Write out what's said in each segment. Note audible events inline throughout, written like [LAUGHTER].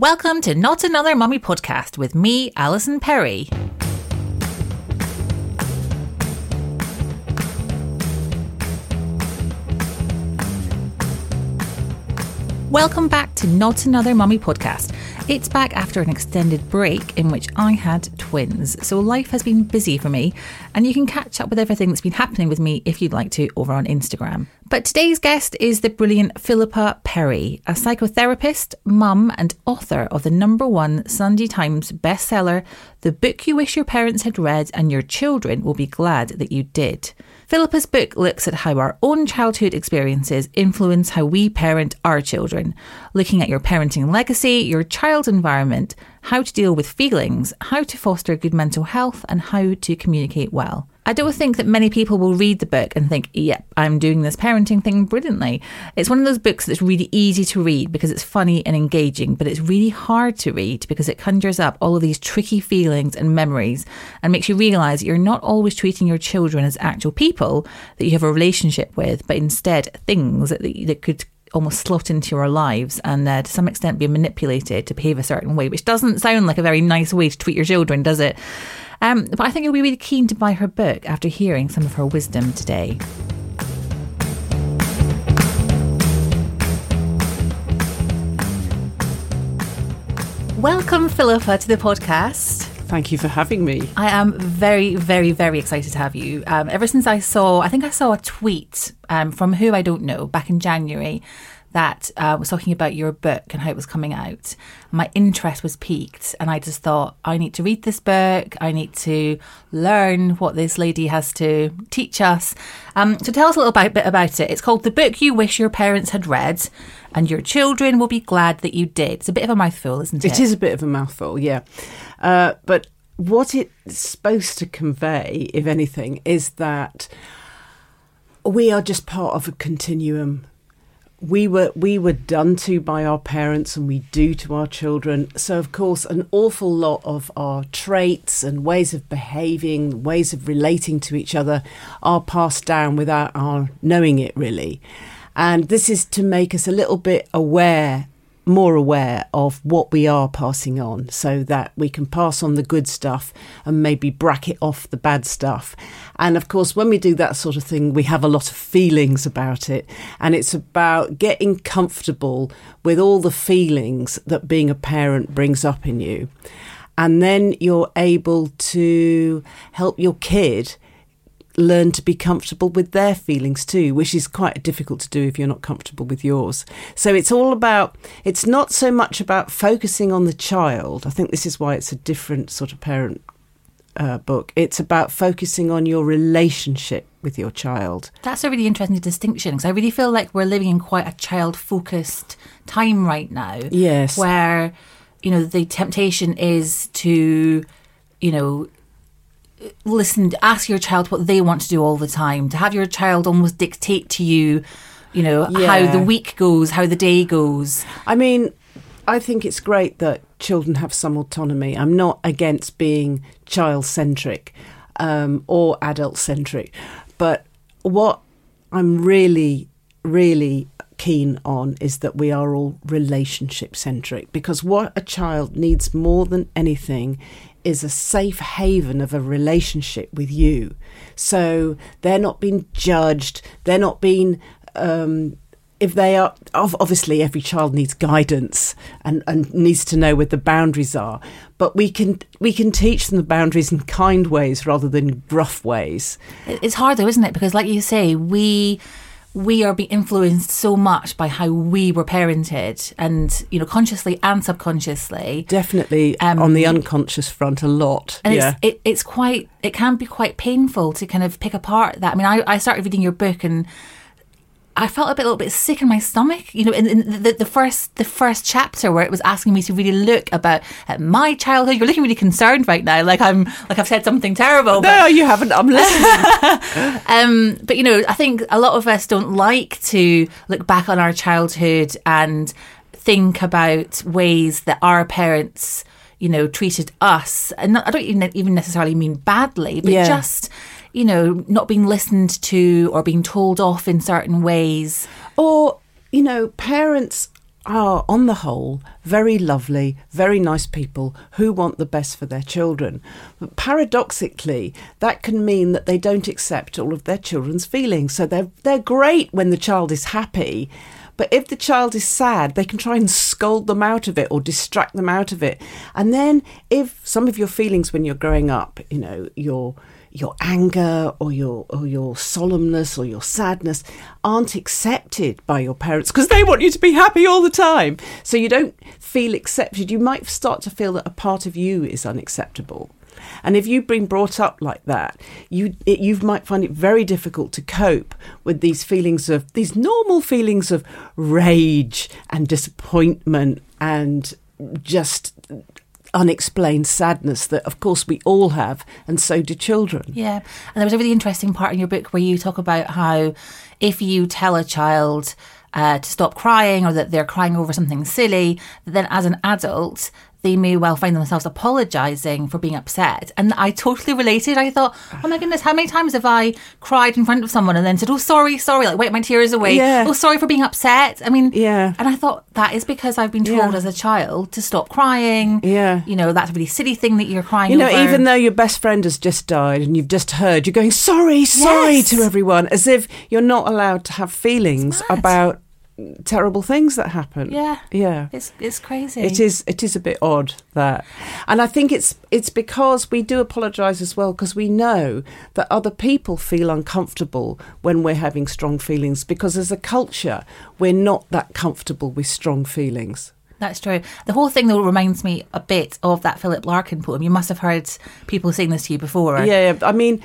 Welcome to Not Another Mummy podcast with me, Alison Perry. Welcome back to Not Another Mummy podcast. It's back after an extended break in which I had twins, so life has been busy for me, and you can catch up with everything that's been happening with me if you'd like to over on Instagram. But today's guest is the brilliant Philippa Perry, a psychotherapist, mum, and author of the number one Sunday Times bestseller, The Book You Wish Your Parents Had Read and Your Children Will Be Glad That You Did. Philippa's book looks at how our own childhood experiences influence how we parent our children, looking at your parenting legacy, your child's environment, how to deal with feelings, how to foster good mental health, and how to communicate well. I don't think that many people will read the book and think, yep, I'm doing this parenting thing brilliantly. It's one of those books that's really easy to read because it's funny and engaging, but it's really hard to read because it conjures up all of these tricky feelings and memories and makes you realize that you're not always treating your children as actual people that you have a relationship with, but instead things that, that could almost slot into your lives and uh, to some extent be manipulated to behave a certain way, which doesn't sound like a very nice way to treat your children, does it? Um, but I think you'll be really keen to buy her book after hearing some of her wisdom today. Welcome, Philippa, to the podcast. Thank you for having me. I am very, very, very excited to have you. Um, ever since I saw, I think I saw a tweet um, from who I don't know back in January that uh, was talking about your book and how it was coming out. My interest was piqued, and I just thought, I need to read this book. I need to learn what this lady has to teach us. Um, so, tell us a little bit about it. It's called The Book You Wish Your Parents Had Read, and Your Children Will Be Glad That You Did. It's a bit of a mouthful, isn't it? It is a bit of a mouthful, yeah. Uh, but what it's supposed to convey, if anything, is that we are just part of a continuum we were we were done to by our parents and we do to our children. So of course an awful lot of our traits and ways of behaving ways of relating to each other are passed down without our knowing it really. And this is to make us a little bit aware more aware of what we are passing on so that we can pass on the good stuff and maybe bracket off the bad stuff. And of course, when we do that sort of thing, we have a lot of feelings about it. And it's about getting comfortable with all the feelings that being a parent brings up in you. And then you're able to help your kid learn to be comfortable with their feelings too, which is quite difficult to do if you're not comfortable with yours. So it's all about, it's not so much about focusing on the child. I think this is why it's a different sort of parent uh, book. It's about focusing on your relationship with your child. That's a really interesting distinction because I really feel like we're living in quite a child focused time right now. Yes. Where, you know, the temptation is to, you know, listen, ask your child what they want to do all the time, to have your child almost dictate to you, you know, yeah. how the week goes, how the day goes. I mean, I think it's great that children have some autonomy. I'm not against being child centric um, or adult centric, but what I'm really, really keen on is that we are all relationship centric because what a child needs more than anything is a safe haven of a relationship with you. So they're not being judged, they're not being. Um, if they are obviously every child needs guidance and, and needs to know where the boundaries are but we can we can teach them the boundaries in kind ways rather than gruff ways it's hard though isn't it because like you say we we are being influenced so much by how we were parented and you know consciously and subconsciously. Definitely um, on the unconscious front a lot. And yeah. it's, it, it's quite it can be quite painful to kind of pick apart that. I mean I, I started reading your book and I felt a bit, a little bit sick in my stomach. You know, in, in the, the, first the first chapter where it was asking me to really look about at my childhood. You're looking really concerned right now, like I'm like I've said something terrible. No, you haven't. I'm listening. [LAUGHS] um, but you know, I think a lot of us don't like to look back on our childhood and think about ways that our parents, you know, treated us. And I don't even necessarily mean badly, but yeah. just you know, not being listened to or being told off in certain ways. Or, you know, parents are, on the whole, very lovely, very nice people who want the best for their children. But paradoxically, that can mean that they don't accept all of their children's feelings. So they're, they're great when the child is happy. But if the child is sad, they can try and scold them out of it or distract them out of it. And then, if some of your feelings when you're growing up, you know, you're your anger or your or your solemnness or your sadness aren't accepted by your parents because they want you to be happy all the time. So you don't feel accepted. You might start to feel that a part of you is unacceptable. And if you've been brought up like that, you it, you might find it very difficult to cope with these feelings of these normal feelings of rage and disappointment and just unexplained sadness that, of course, we all have, and so do children. Yeah. And there was a really interesting part in your book where you talk about how if you tell a child, uh, to stop crying or that they're crying over something silly, then as an adult, they may well find themselves apologizing for being upset. And I totally related. I thought, oh my goodness, how many times have I cried in front of someone and then said, oh, sorry, sorry, like wipe my tears away. Yeah. Oh, sorry for being upset. I mean, yeah. And I thought that is because I've been told yeah. as a child to stop crying. Yeah. You know, that's a really silly thing that you're crying You know, over. even though your best friend has just died and you've just heard, you're going, sorry, sorry yes. to everyone, as if you're not allowed to have feelings about terrible things that happen. Yeah, yeah, it's it's crazy. It is it is a bit odd that, and I think it's it's because we do apologise as well because we know that other people feel uncomfortable when we're having strong feelings because as a culture we're not that comfortable with strong feelings. That's true. The whole thing, though, reminds me a bit of that Philip Larkin poem. You must have heard people saying this to you before. Yeah, I mean,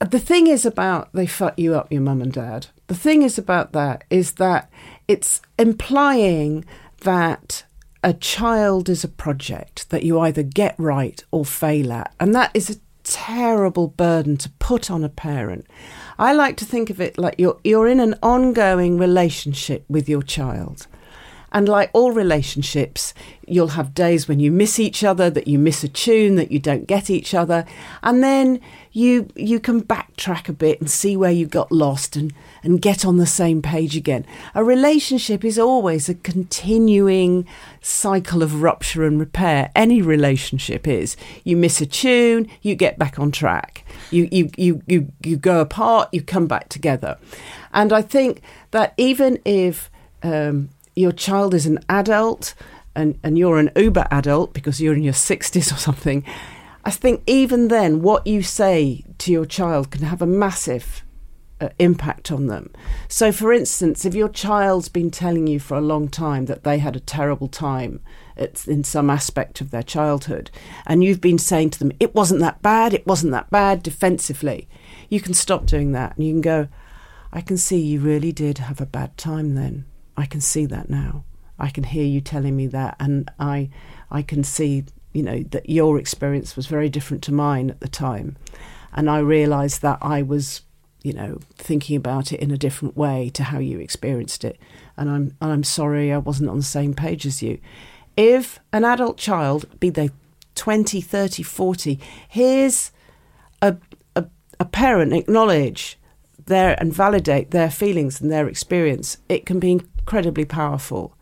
the thing is about they fuck you up, your mum and dad. The thing is about that is that it's implying that a child is a project that you either get right or fail at. And that is a terrible burden to put on a parent. I like to think of it like you're you're in an ongoing relationship with your child. And like all relationships, you'll have days when you miss each other, that you miss a tune, that you don't get each other, and then you you can backtrack a bit and see where you got lost and and get on the same page again. A relationship is always a continuing cycle of rupture and repair. Any relationship is. You miss a tune, you get back on track. You you you you, you go apart, you come back together. And I think that even if um, your child is an adult and, and you're an uber adult because you're in your 60s or something, I think even then, what you say to your child can have a massive uh, impact on them. So, for instance, if your child's been telling you for a long time that they had a terrible time in some aspect of their childhood, and you've been saying to them, it wasn't that bad, it wasn't that bad, defensively, you can stop doing that and you can go, I can see you really did have a bad time then. I can see that now. I can hear you telling me that, and I, I can see, you know, that your experience was very different to mine at the time, and I realised that I was, you know, thinking about it in a different way to how you experienced it, and I'm, and I'm sorry I wasn't on the same page as you. If an adult child, be they 20, 30, 40, hears a, a, a parent acknowledge their and validate their feelings and their experience, it can be incredibly powerful.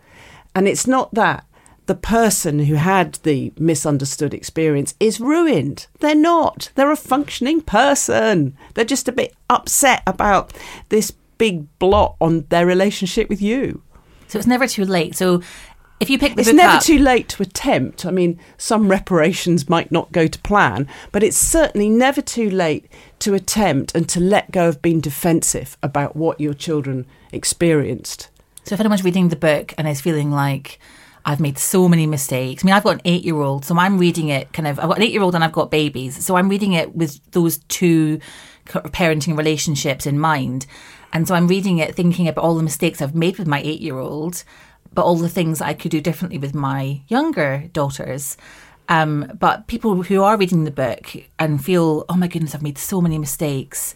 And it's not that the person who had the misunderstood experience is ruined. They're not. They're a functioning person. They're just a bit upset about this big blot on their relationship with you. So it's never too late. So if you pick the It's never up, too late to attempt. I mean, some reparations might not go to plan, but it's certainly never too late to attempt and to let go of being defensive about what your children experienced. So if anyone's reading the book and is feeling like I've made so many mistakes, I mean, I've got an eight year old, so I'm reading it kind of, I've got an eight year old and I've got babies. So I'm reading it with those two parenting relationships in mind. And so I'm reading it thinking about all the mistakes I've made with my eight year old, but all the things I could do differently with my younger daughters. Um, but people who are reading the book and feel, oh my goodness, I've made so many mistakes,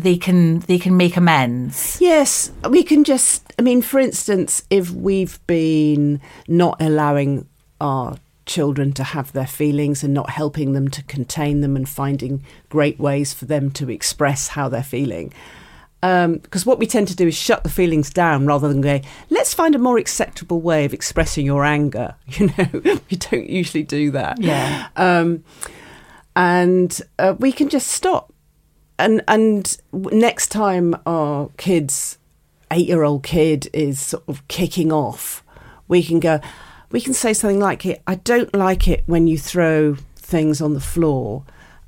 they can they can make amends. Yes, we can just. I mean, for instance, if we've been not allowing our children to have their feelings and not helping them to contain them and finding great ways for them to express how they're feeling. Because what we tend to do is shut the feelings down rather than go, let's find a more acceptable way of expressing your anger. [LAUGHS] You know, we don't usually do that. Yeah. Um, and uh, we can just stop. And and next time our kids, eight year old kid, is sort of kicking off, we can go. We can say something like, "It. I don't like it when you throw things on the floor.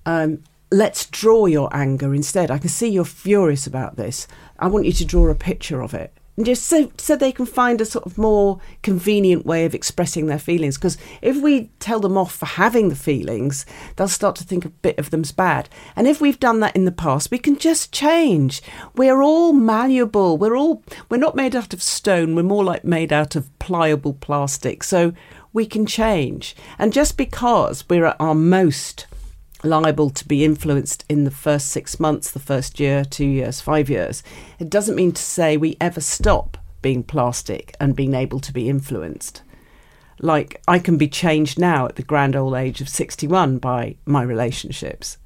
Um, let's draw your anger instead. I can see you're furious about this. I want you to draw a picture of it." Just so so they can find a sort of more convenient way of expressing their feelings. Because if we tell them off for having the feelings, they'll start to think a bit of them's bad. And if we've done that in the past, we can just change. We're all malleable. We're all we're not made out of stone. We're more like made out of pliable plastic. So we can change. And just because we're at our most liable to be influenced in the first six months, the first year, two years, five years, it doesn't mean to say we ever stop being plastic and being able to be influenced. Like I can be changed now at the grand old age of 61 by my relationships.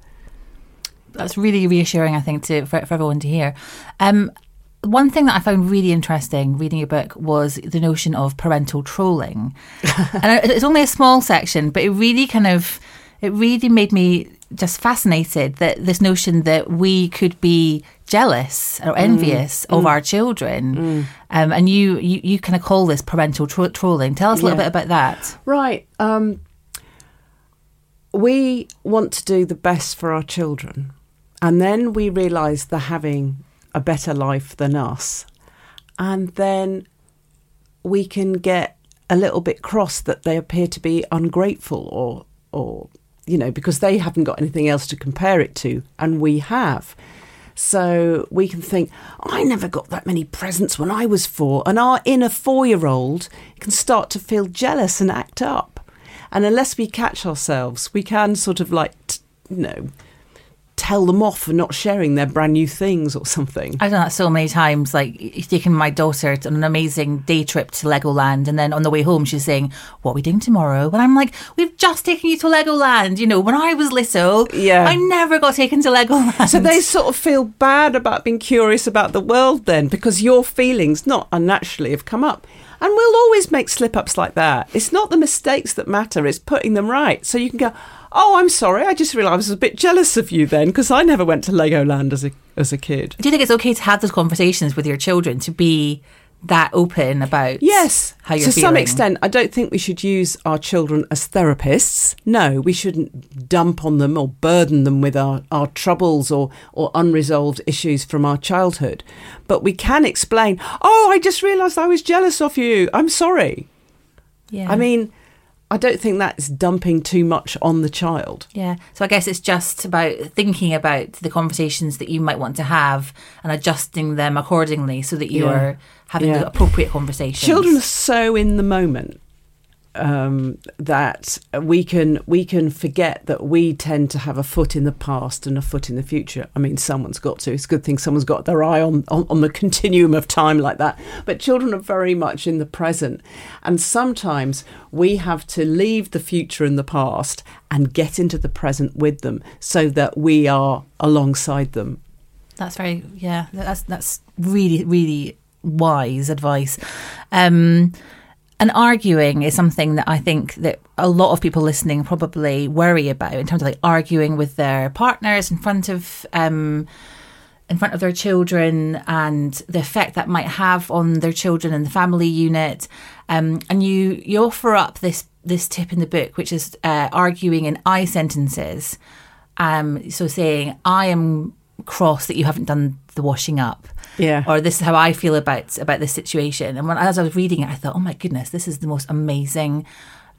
that's really reassuring, I think, to for, for everyone to hear. Um, one thing that I found really interesting reading your book was the notion of parental trolling, [LAUGHS] and it's only a small section, but it really kind of it really made me just fascinated that this notion that we could be jealous or envious of our children, um, and you, you you kind of call this parental tro- trolling. Tell us a little Yeah. bit about that. Right. Um, we want to do the best for our children. And then we realise they're having a better life than us. And then we can get a little bit cross that they appear to be ungrateful or, or you know, because they haven't got anything else to compare it to, and we have. So we can think, I never got that many presents when I was four. And our inner four year old can start to feel jealous and act up. And unless we catch ourselves, we can sort of like, you know, tell them off for not sharing their brand new things or something. I've done that so many times, like taking my daughter on an amazing day trip to Legoland, and then on the way home, she's saying, "What are we doing tomorrow?" And I'm like, "We've just taken you to Legoland. You know, when I was little, Yeah. I never got taken to Legoland." So they sort of feel bad about being curious about the world then because your feelings, not unnaturally, have come up. And we'll always make slip ups like that. It's not the mistakes that matter, it's putting them right. So you can go, Oh, I'm sorry, I just realised I was a bit jealous of you then because I never went to Legoland as a, as a kid. Do you think it's okay to have those conversations with your children to be that open about Yes, how you're to feeling? some extent. I don't think we should use our children as therapists. No, we shouldn't dump on them or burden them with our, our troubles or, or unresolved issues from our childhood. But we can explain, oh, I just realised I was jealous of you. I'm sorry. Yeah. I mean, I don't think that's dumping too much on the child. Yeah. So I guess it's just about thinking about the conversations that you might want to have and adjusting them accordingly so that you're Yeah. Having Yeah. the appropriate conversations. Children are so in the moment um, that we can we can forget that we tend to have a foot in the past and a foot in the future. I mean, someone's got to. It's a good thing someone's got their eye on, on, on the continuum of time like that. But children are very much in the present, and sometimes we have to leave the future and the past and get into the present with them, so that we are alongside them. That's very yeah. That's that's really really wise advice. Um, And arguing is something that I think that a lot of people listening probably worry about in terms of like arguing with their partners in front of um, in front of their children and the effect that might have on their children and the family unit. Um, and you you offer up this this tip in the book, which is uh, arguing in I sentences. Um, so saying I am cross that you haven't done the washing up. Yeah. Or this is how I feel about about this situation. And when as I was reading it, I thought, oh my goodness, this is the most amazing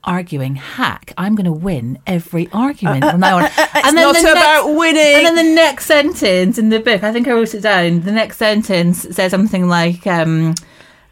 arguing hack. I'm going to win every argument from now on. [LAUGHS] It's not the about winning. And then the next sentence in the book, I think I wrote it down. The next sentence says something like. Um,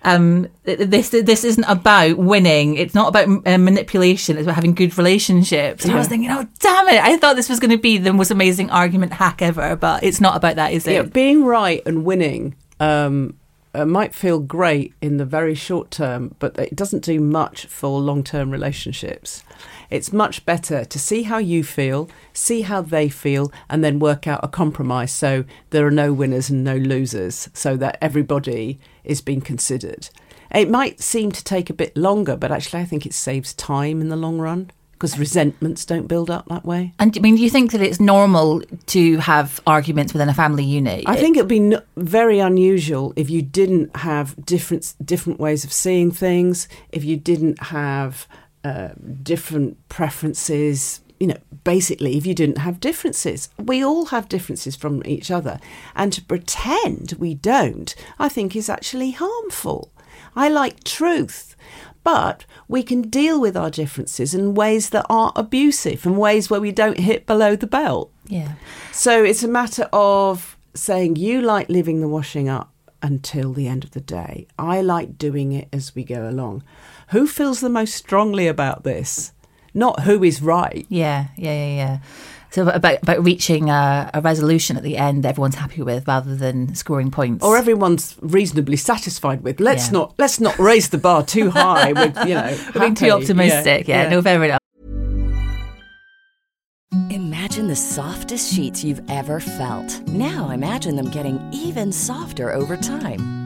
um, this this isn't about winning. It's not about uh, manipulation. It's about having good relationships. And I was thinking, oh damn it! I thought this was going to be the most amazing argument hack ever, but it's not about that, is it? Yeah, being right and winning um, uh, might feel great in the very short term, but it doesn't do much for long term relationships. It's much better to see how you feel, see how they feel, and then work out a compromise so there are no winners and no losers, so that everybody is being considered. It might seem to take a bit longer, but actually, I think it saves time in the long run because resentments don't build up that way. And I mean, do you think that it's normal to have arguments within a family unit? I think it'd be n- very unusual if you didn't have different different ways of seeing things, if you didn't have uh, different preferences. You know, basically, if you didn't have differences, we all have differences from each other, and to pretend we don't, I think, is actually harmful. I like truth, but we can deal with our differences in ways that aren't abusive and ways where we don't hit below the belt. yeah. So it's a matter of saying you like leaving the washing up until the end of the day. I like doing it as we go along. Who feels the most strongly about this? Not who is right. Yeah, yeah, yeah, yeah. So about about reaching a, a resolution at the end that everyone's happy with, rather than scoring points. Or everyone's reasonably satisfied with. Let's Yeah. not let's not raise the bar too high with you know [LAUGHS] being too happy. optimistic. Yeah, no, fair enough. Imagine the softest sheets you've ever felt. Now imagine them getting even softer over time.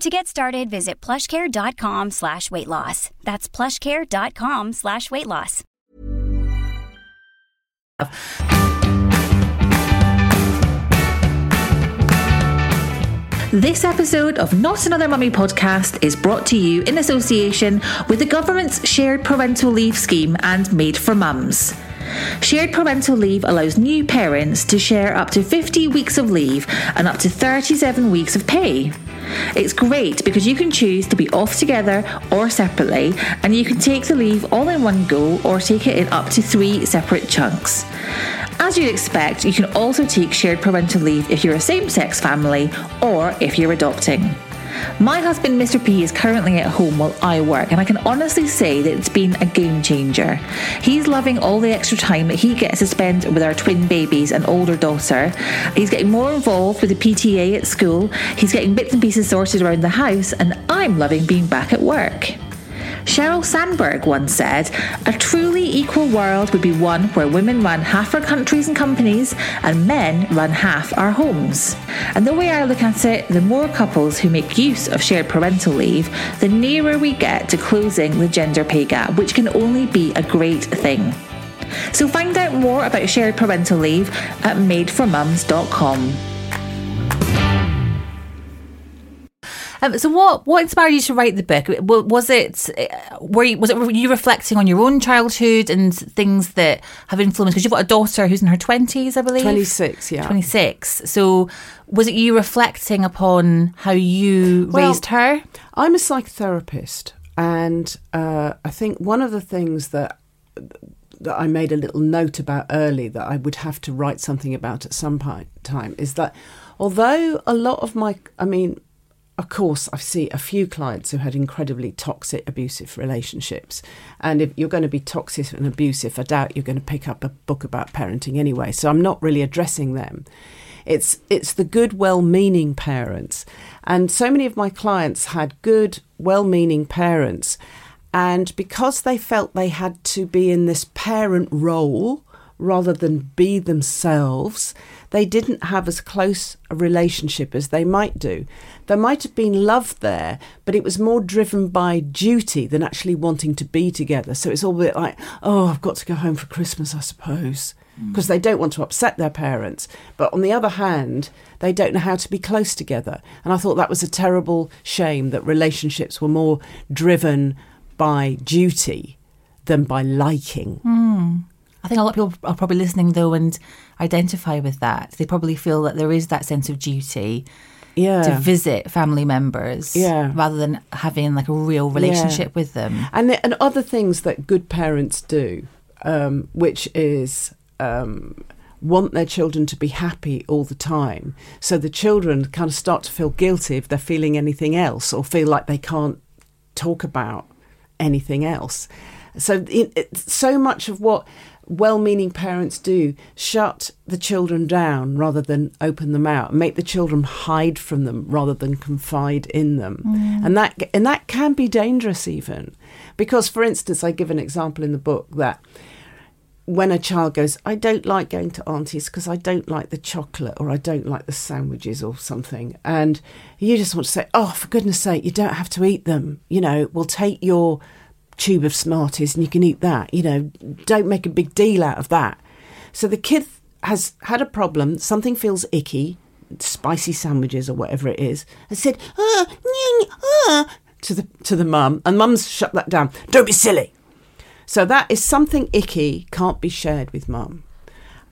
To get started, visit plushcare.com slash weight loss. That's plushcare.com slash weight loss. This episode of Not Another Mummy podcast is brought to you in association with the government's Shared Parental Leave Scheme and Made for Mums. Shared parental leave allows new parents to share up to 50 weeks of leave and up to 37 weeks of pay. It's great because you can choose to be off together or separately, and you can take the leave all in one go or take it in up to three separate chunks. As you'd expect, you can also take shared parental leave if you're a same sex family or if you're adopting. My husband, Mr. P, is currently at home while I work, and I can honestly say that it's been a game changer. He's loving all the extra time that he gets to spend with our twin babies and older daughter. He's getting more involved with the PTA at school, he's getting bits and pieces sorted around the house, and I'm loving being back at work. Sheryl Sandberg once said, A truly equal world would be one where women run half our countries and companies and men run half our homes. And the way I look at it, the more couples who make use of shared parental leave, the nearer we get to closing the gender pay gap, which can only be a great thing. So find out more about shared parental leave at madeformums.com. Um, so, what what inspired you to write the book? Was it uh, were you, was it were you reflecting on your own childhood and things that have influenced? Because you've got a daughter who's in her twenties, I believe. 26, yeah. Twenty six. So, was it you reflecting upon how you Well, raised her? I'm a psychotherapist, and uh, I think one of the things that that I made a little note about early that I would have to write something about at some point time is that although a lot of my, I mean, of course, I see a few clients who had incredibly toxic, abusive relationships. And if you're going to be toxic and abusive, I doubt you're going to pick up a book about parenting anyway. So I'm not really addressing them. It's it's the good, well-meaning parents, and so many of my clients had good, well-meaning parents, and because they felt they had to be in this parent role rather than be themselves, they didn't have as close a relationship as they might do. There might have been love there, but it was more driven by duty than actually wanting to be together. So it's all a bit like, oh, I've got to go home for Christmas, I suppose, mm. because they don't want to upset their parents. But on the other hand, they don't know how to be close together. And I thought that was a terrible shame that relationships were more driven by duty than by liking. Hmm. I think a lot of people are probably listening though and identify with that. They probably feel that there is that sense of duty Yeah. to visit family members Yeah. rather than having like a real relationship with them. and the- and other things that good parents do, um, which is um, want their children to be happy all the time. So the children kind of start to feel guilty if they're feeling anything else, or feel like they can't talk about anything else. So it, so much of what well-meaning parents do shut the children down rather than open them out make the children hide from them rather than confide in them mm. and that and that can be dangerous even because for instance i give an example in the book that when a child goes, I don't like going to auntie's because I don't like the chocolate or I don't like the sandwiches or something. And you just want to say, Oh, for goodness sake, you don't have to eat them. You know, we'll take your tube of Smarties and you can eat that. You know, don't make a big deal out of that. So the kid has had a problem, something feels icky, spicy sandwiches or whatever it is, and said, ah, nying, ah, to the to the mum, and mum's shut that down. Don't be silly. So that is something icky, can't be shared with mum.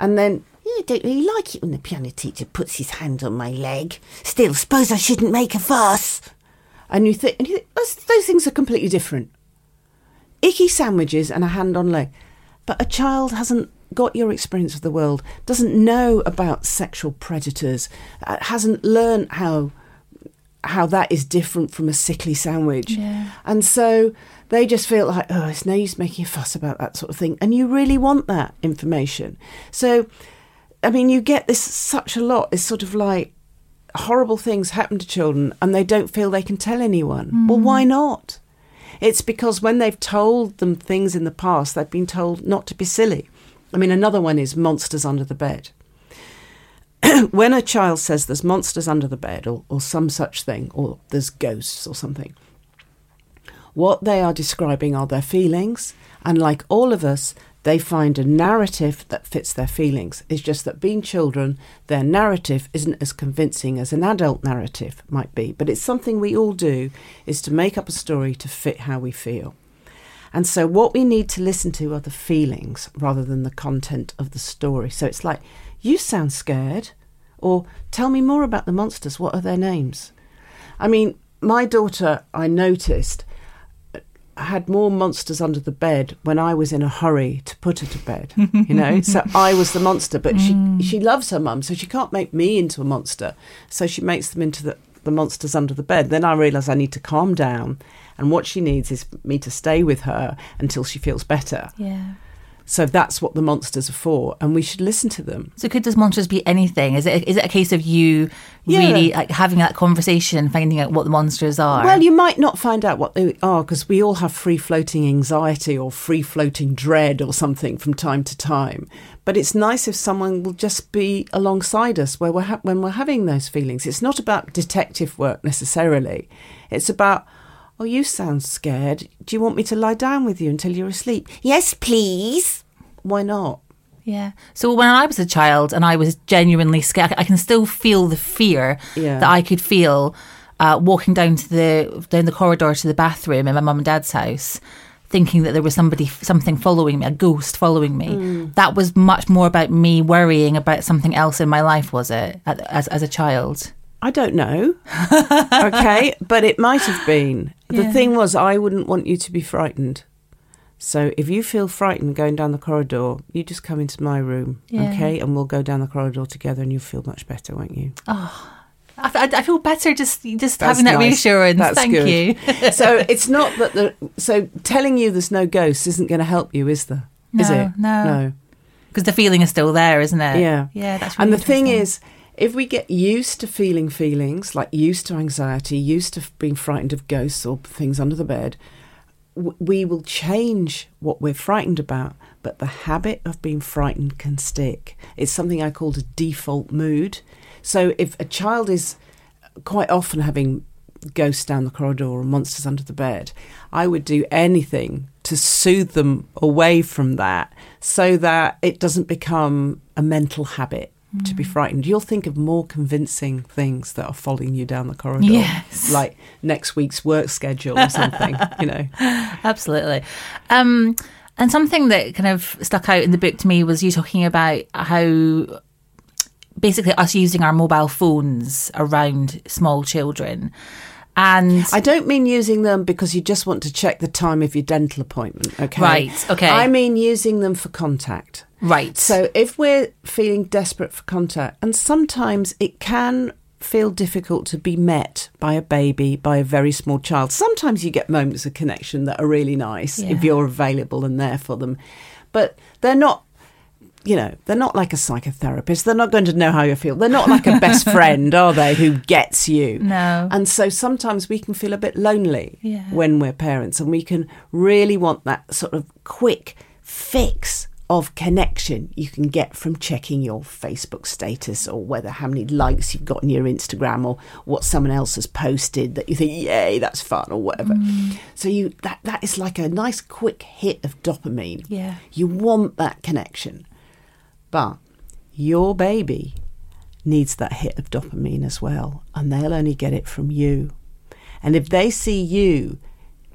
And then, "Yeah, I don't really like it when the piano teacher puts his hand on my leg. Still, suppose I shouldn't make a fuss. And you think, and you think those things are completely different. Icky sandwiches and a hand on leg. But a child hasn't got your experience of the world, doesn't know about sexual predators, uh, hasn't learned how how that is different from a sickly sandwich. And so they just feel like, oh, it's no use making a fuss about that sort of thing. And you really want that information. So, I mean, you get this such a lot. It's sort of like horrible things happen to children and they don't feel they can tell anyone. Well, why not? It's because when they've told them things in the past, they've been told not to be silly. I mean, another one is monsters under the bed [CLEARS THROAT] when a child says there's monsters under the bed or, or some such thing, or there's ghosts or something, what they are describing are their feelings. And like all of us, they find a narrative that fits their feelings. It's just that being children, their narrative isn't as convincing as an adult narrative might be. But it's something we all do is to make up a story to fit how we feel. And so, what we need to listen to are the feelings rather than the content of the story. So, it's like, you sound scared, or tell me more about the monsters. What are their names? I mean, my daughter, I noticed, had more monsters under the bed when I was in a hurry to put her to bed. You know, [LAUGHS] so I was the monster, but she mm. she loves her mum, so she can't make me into a monster. So she makes them into the the monsters under the bed. Then I realise I need to calm down, and what she needs is me to stay with her until she feels better. Yeah. So that's what the monsters are for, and we should listen to them. So could those monsters be anything? Is it is it a case of you Yeah. really like having that conversation, finding out what the monsters are? Well, you might not find out what they are because we all have free floating anxiety or free floating dread or something from time to time. But it's nice if someone will just be alongside us where we're ha- when we're having those feelings. It's not about detective work necessarily. It's about, oh, you sound scared. Do you want me to lie down with you until you're asleep? Yes, please. Why not? Yeah. So when I was a child and I was genuinely scared, I can still feel the fear Yeah. that I could feel uh, walking down to the down the corridor to the bathroom in my mum and dad's house, thinking that there was somebody, something following me, a ghost following me. That was much more about me worrying about something else in my life, was it, as as a child? I don't know. [LAUGHS] okay, but it might have been. The thing was, I wouldn't want you to be frightened. So if you feel frightened going down the corridor, you just come into my room, Yeah. okay, and we'll go down the corridor together, and you'll feel much better, won't you? Oh, I, I- I feel better just just That's having that nice. reassurance. That's Thank good. you. [LAUGHS] so [LAUGHS] it's not that the so telling you there's no ghosts isn't going to help you, is there? No, it? no. no. Because the feeling is still there, isn't it? Yeah. Yeah, that's really And the thing is, if we get used to feeling feelings, like used to anxiety, used to being frightened of ghosts or things under the bed, we will change what we're frightened about. But the habit of being frightened can stick. It's something I called a default mood. So if a child is quite often having ghosts down the corridor or monsters under the bed, I would do anything to soothe them away from that so that it doesn't become a mental habit to be frightened. You'll think of more convincing things that are following you down the corridor. Yes. Like next week's work schedule or something, you know. [LAUGHS] Absolutely. Um, and something that kind of stuck out in the book to me was you talking about how basically us using our mobile phones around small children. And I don't mean using them because you just want to check the time of your dental appointment, okay? Right, okay. I mean using them for contact. right. So if we're feeling desperate for contact, and sometimes it can feel difficult to be met by a baby, by a very small child. Sometimes you get moments of connection that are really nice Yeah. if you're available and there for them. But they're not you know, they're not like a psychotherapist. They're not going to know how you feel. They're not like a best [LAUGHS] friend, are they, who gets you? No. And so sometimes we can feel a bit lonely Yeah. when we're parents, and we can really want that sort of quick fix of connection you can get from checking your Facebook status or whether how many likes you've got on your Instagram or what someone else has posted that you think, yay, that's fun or whatever. Mm. So you that that is like a nice quick hit of dopamine. Yeah. You want that connection. But your baby needs that hit of dopamine as well, and they'll only get it from you. And if they see you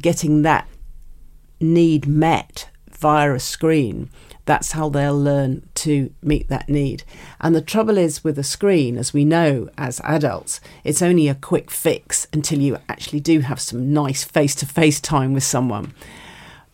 getting that need met via a screen, that's how they'll learn to meet that need. And the trouble is with a screen, as we know as adults, it's only a quick fix until you actually do have some nice face to face time with someone.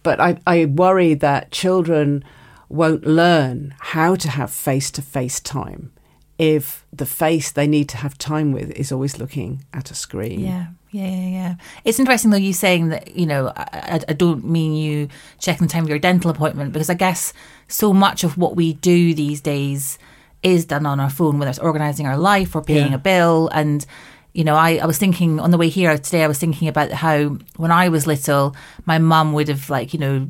But I, I worry that children won't learn how to have face to face time if the face they need to have time with is always looking at a screen. Yeah, yeah, yeah, yeah. It's interesting though you saying that you know I, I, don't mean you checking the time of your dental appointment because I guess so much of what we do these days is done on our phone, whether it's organising our life or paying Yeah. a bill. And you know, I, I was thinking on the way here today, I was thinking about how when I was little, my mum would have like you know.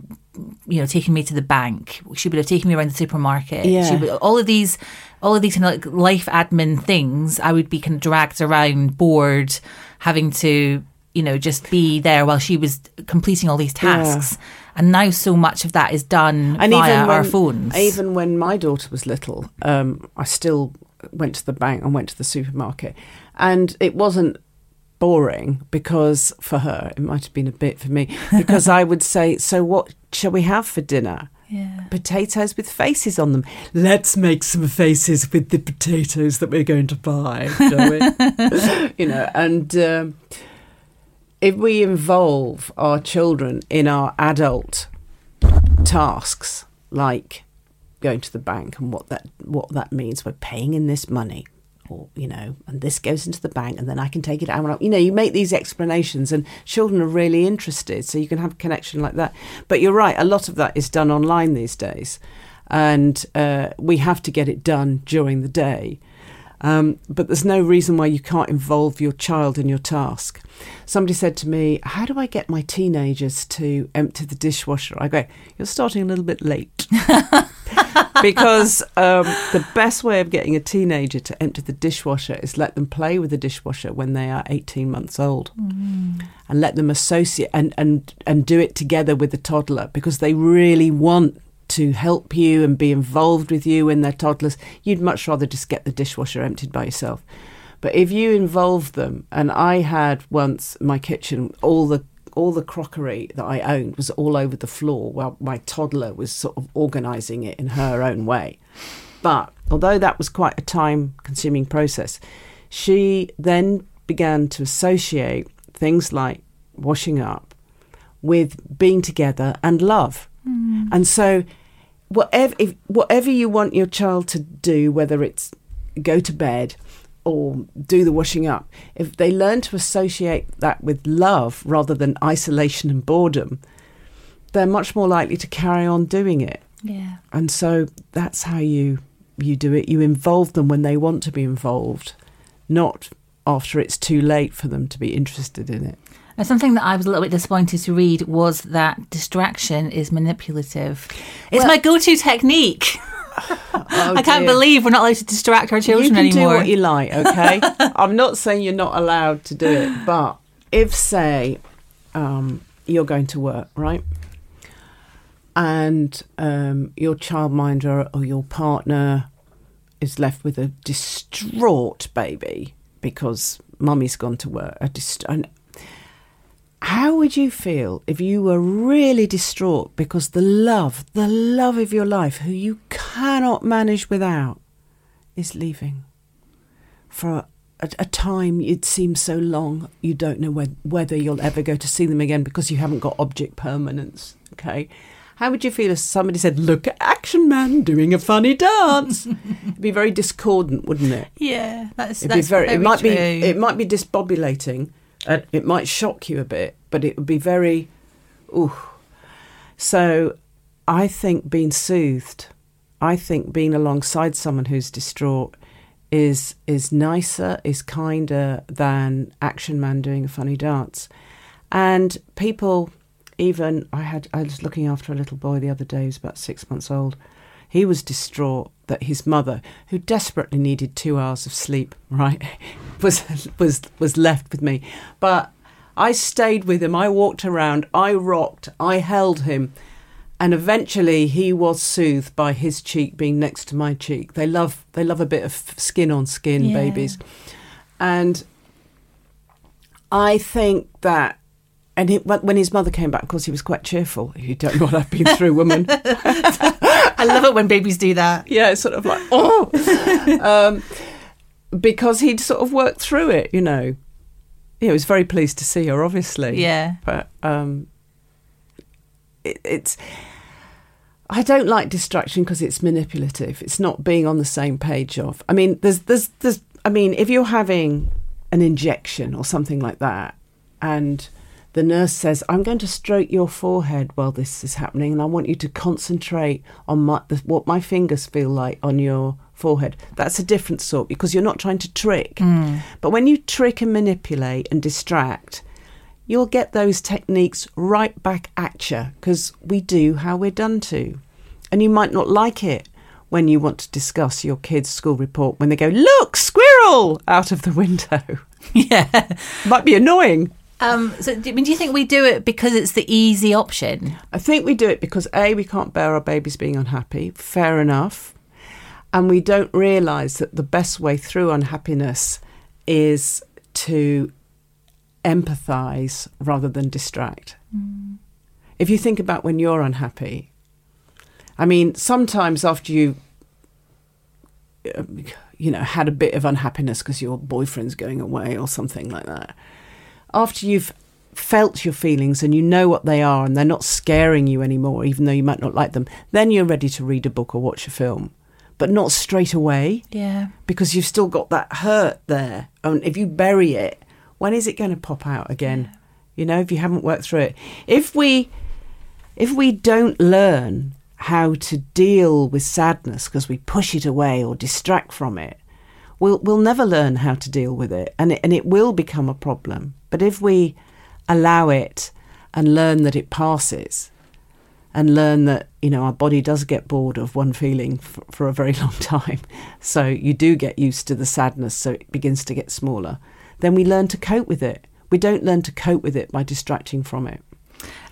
You know, taken me to the bank. She would have taken me around the supermarket. She Yeah. would, all of these, all of these kind of like life admin things. I would be kind of dragged around, bored, having to, you know, just be there while she was completing all these tasks. And now so much of that is done and via even when, our phones. Even when my daughter was little, um, I still went to the bank and went to the supermarket, and it wasn't boring because for her it might have been a bit for me because I would say, "So what shall we have for dinner?" yeah. Potatoes with faces on them. Let's make some faces with the potatoes that we're going to buy, we? [LAUGHS] you know, and um, if we involve our children in our adult tasks, like going to the bank and what that what that means, we're paying in this money, or you know, and this goes into the bank, and then I can take it out. You know, you make these explanations, and children are really interested, so you can have a connection like that. But you're right, a lot of that is done online these days, and uh, we have to get it done during the day. Um, but there's no reason why you can't involve your child in your task. Somebody said to me, How do I get my teenagers to empty the dishwasher? I go, You're starting a little bit late. [LAUGHS] because um, the best way of getting a teenager to empty the dishwasher is let them play with the dishwasher when they are 18 months old and let them associate and, and, and do it together with the toddler because they really want to help you and be involved with you when they're toddlers. You'd much rather just get the dishwasher emptied by yourself. But if you involve them, and I had once my kitchen all the all the crockery that I owned was all over the floor while my toddler was sort of organising it in her own way. But although that was quite a time consuming process, she then began to associate things like washing up with being together and love. Mm. And so whatever if, whatever you want your child to do, whether it's go to bed or do the washing up, if they learn to associate that with love rather than isolation and boredom, they're much more likely to carry on doing it. Yeah. And so that's how you you do it. You involve them when they want to be involved, not after it's too late for them to be interested in it. And something that I was a little bit disappointed to read was that distraction is manipulative. It's well, my go-to technique. [LAUGHS] Oh I can't believe we're not allowed to distract our children anymore. you can anymore. do what you like, okay? [LAUGHS] I'm not saying you're not allowed to do it, but if, say, um, you're going to work, right? And um, your childminder or your partner is left with a distraught baby because mummy's gone to work. A dist- how would you feel if you were really distraught because the love, the love of your life, who you cannot manage without, is leaving for a, a time it seems so long you don't know when, whether you'll ever go to see them again because you haven't got object permanence? Okay. How would you feel if somebody said, "Look at Action Man doing a funny dance"? [LAUGHS] It'd be very discordant, wouldn't it? Yeah, that's. It'd that's be very. very it might true. be. It might be disbobulating, and it might shock you a bit, but it would be very, ooh. So, I think being soothed, I think being alongside someone who's distraught, is is nicer, is kinder than Action Man doing a funny dance, and people. Even I had I was looking after a little boy the other day, he was about six months old. He was distraught that his mother, who desperately needed two hours of sleep, [LAUGHS] right, was was was left with me. But I stayed with him. I walked around. I rocked. I held him, and eventually he was soothed by his cheek being next to my cheek. They love they love a bit of skin on skin, Yeah. babies, and I think that. And he, when his mother came back, of course, he was quite cheerful. You don't know what I've been through, woman. [LAUGHS] I love it when babies do that. yeah, it's sort of like, oh, um, because he'd sort of worked through it, you know. Yeah, he was very pleased to see her, obviously. Yeah. But um, it, it's. I don't like distraction because it's manipulative. It's not being on the same page of. I mean, there's, there's, there's. I mean, if you're having an injection or something like that, and the nurse says, "I'm going to stroke your forehead while this is happening, and I want you to concentrate on my, the, what my fingers feel like on your forehead." That's a different sort because you're not trying to trick. Hmm. But when you trick and manipulate and distract, you'll get those techniques right back at you because we do how we're done to, and you might not like it. When you want to discuss your kid's school report, when they go, look, squirrel out of the window, [LAUGHS] Yeah. might be annoying. Um, so, do, I mean, do you think we do it because it's the easy option? I think we do it because A, we can't bear our babies being unhappy, fair enough. And we don't realise that the best way through unhappiness is to empathise rather than distract. If you think about when you're unhappy, I mean, sometimes after you, um, you know, had a bit of unhappiness because your boyfriend's going away or something like that, after you've felt your feelings and you know what they are and they're not scaring you anymore, even though you might not like them, then you're ready to read a book or watch a film. But not straight away Yeah. because you've still got that hurt there. And if you bury it, when is it going to pop out again? You know, if you haven't worked through it. If we if we don't learn how to deal with sadness because we push it away or distract from it, we'll we'll never learn how to deal with it and it, and it will become a problem. But if we allow it and learn that it passes and learn that you know our body does get bored of one feeling for, for a very [LAUGHS] long time so you do get used to the sadness so it begins to get smaller then we learn to cope with it. We don't learn to cope with it by distracting from it.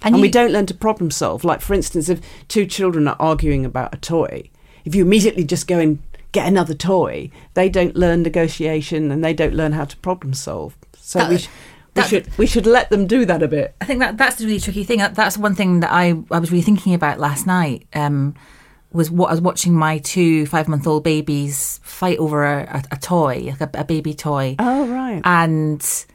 And, you- we don't learn to problem solve. Like for instance if two children are arguing about a toy if you immediately just go and get another toy, they don't learn negotiation and they don't learn how to problem solve. So we, sh- we should we should let them do that a bit. I think that that's the really tricky thing. That- That's one thing that I, I was really thinking about last night. Um, was what I was watching my two five month old babies fight over a, a, a toy, like a, a baby toy, Oh right. and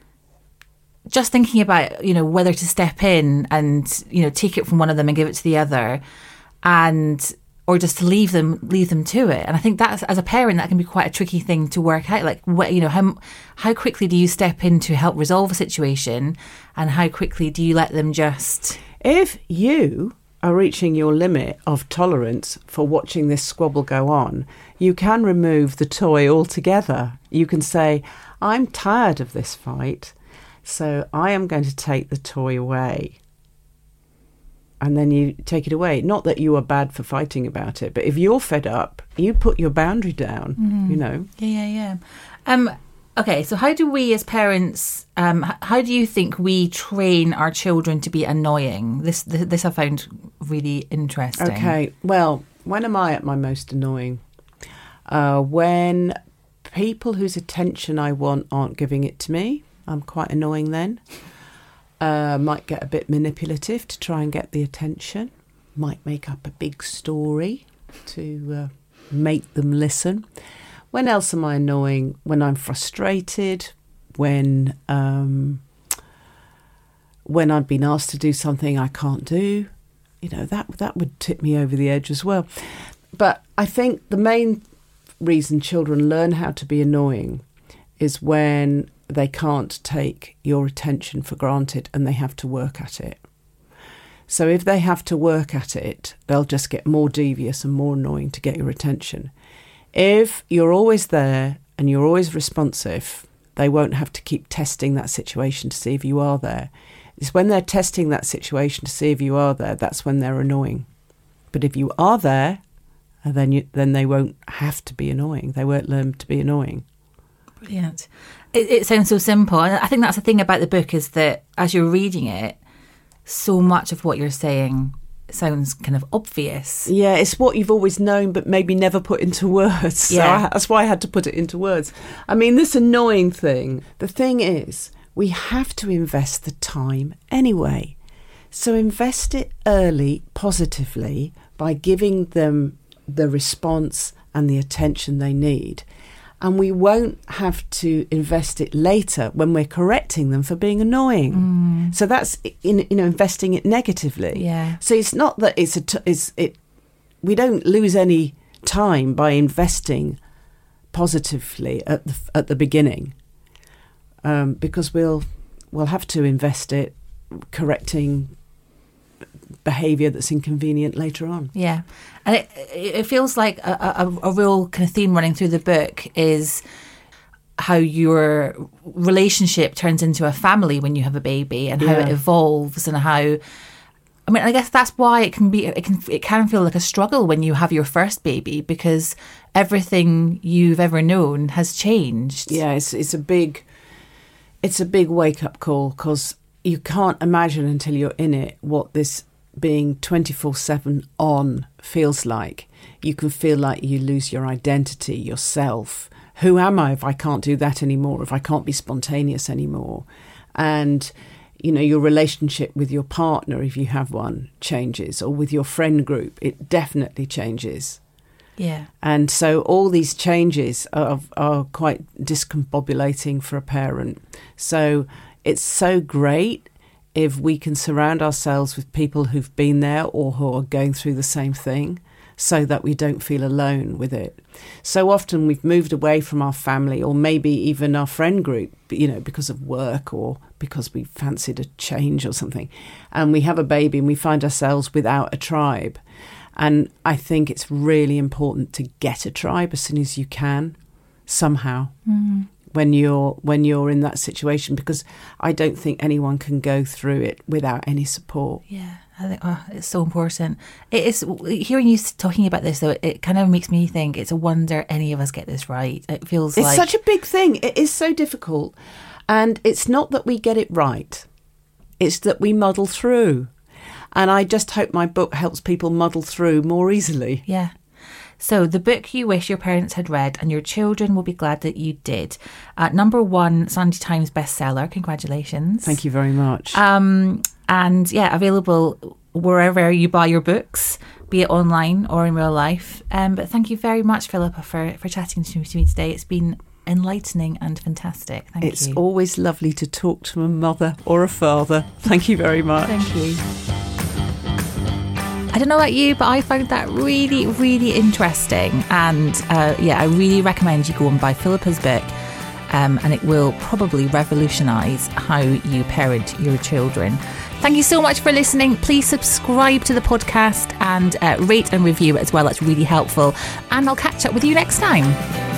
just thinking about you know whether to step in and you know take it from one of them and give it to the other, and or just to leave them leave them to it. And I think that's as a parent that can be quite a tricky thing to work out. Like what you know how how quickly do you step in to help resolve a situation, and how quickly do you let them just If you are reaching your limit of tolerance for watching this squabble go on, you can remove the toy altogether. You can say, I'm tired of this fight, so I am going to take the toy away. And then you take it away. Not that you are bad for fighting about it, but if you're fed up, you put your boundary down, you know. Yeah, yeah, yeah. Um, okay, so how do we as parents, um, how do you think we train our children to be annoying? This, th- this I found really interesting. Okay, well, when am I at my most annoying? Uh, when people whose attention I want aren't giving it to me, I'm quite annoying then. Uh, might get a bit manipulative to try and get the attention. Might make up a big story to uh, make them listen. When else am I annoying? When I'm frustrated. When um, when I've been asked to do something I can't do. You know that that would tip me over the edge as well. But I think the main reason children learn how to be annoying is when they can't take your attention for granted and they have to work at it. So if they have to work at it, they'll just get more devious and more annoying to get your attention. If you're always there and you're always responsive, they won't have to keep testing that situation to see if you are there. It's when they're testing that situation to see if you are there, that's when they're annoying. But if you are there, then you, then they won't have to be annoying. They won't learn to be annoying. Brilliant. It, it sounds so simple. And I think that's the thing about the book is that as you're reading it, so much of what you're saying sounds kind of obvious. Yeah, it's what you've always known, but maybe never put into [LAUGHS] words. So Yeah. I, that's why I had to put it into words. I mean, this annoying thing. The thing is, we have to invest the time anyway. So invest it early, positively, by giving them the response and the attention they need. And we won't have to invest it later when we're correcting them for being annoying. So that's in you know investing it negatively. Yeah. So it's not that it's a t- it's it. We don't lose any time by investing positively at the at the beginning, um, because we'll we'll have to invest it correcting behaviour that's inconvenient later on. Yeah, and it it feels like a, a, a real kind of theme running through the book is how your relationship turns into a family when you have a baby and how it evolves and how. I mean, I guess that's why it can be it can it can feel like a struggle when you have your first baby because everything you've ever known has changed. Yeah, it's it's a big it's a big wake up call because you can't imagine until you're in it what this being 24 7 on feels like. You can feel like you lose your identity, yourself. Who am I if I can't do that anymore, if I can't be spontaneous anymore? And, you know, your relationship with your partner, if you have one, changes, or with your friend group, it definitely changes. Yeah. And so all these changes are, are quite discombobulating for a parent. So it's so great if we can surround ourselves with people who've been there or who are going through the same thing so that we don't feel alone with it. So often we've moved away from our family or maybe even our friend group, you know, because of work or because we fancied a change or something. And we have a baby and we find ourselves without a tribe. And I think it's really important to get a tribe as soon as you can, somehow, mm-hmm. When you're when you're in that situation, because I don't think anyone can go through it without any support. Yeah, I think oh, it's so important. It is hearing you talking about this though. It kind of makes me think it's a wonder any of us get this right. It feels It's like such a big thing. It is so difficult, and it's not that we get it right; it's that we muddle through. And I just hope my book helps people muddle through more easily. yeah. So, the book you wish your parents had read, and your children will be glad that you did. Uh, number one Sunday Times bestseller. Congratulations. Thank you very much. Um, and yeah, available wherever you buy your books, be it online or in real life. Um, but thank you very much, Philippa, for, for chatting to me today. It's been enlightening and fantastic. Thank it's you. It's always lovely to talk to a mother or a father. Thank you very much. Thank you. I don't know about you, but I found that really, really interesting. And uh, yeah, I really recommend you go and buy Philippa's book. Um, and it will probably revolutionise how you parent your children. Thank you so much for listening. Please subscribe to the podcast and uh, rate and review as well. That's really helpful. And I'll catch up with you next time.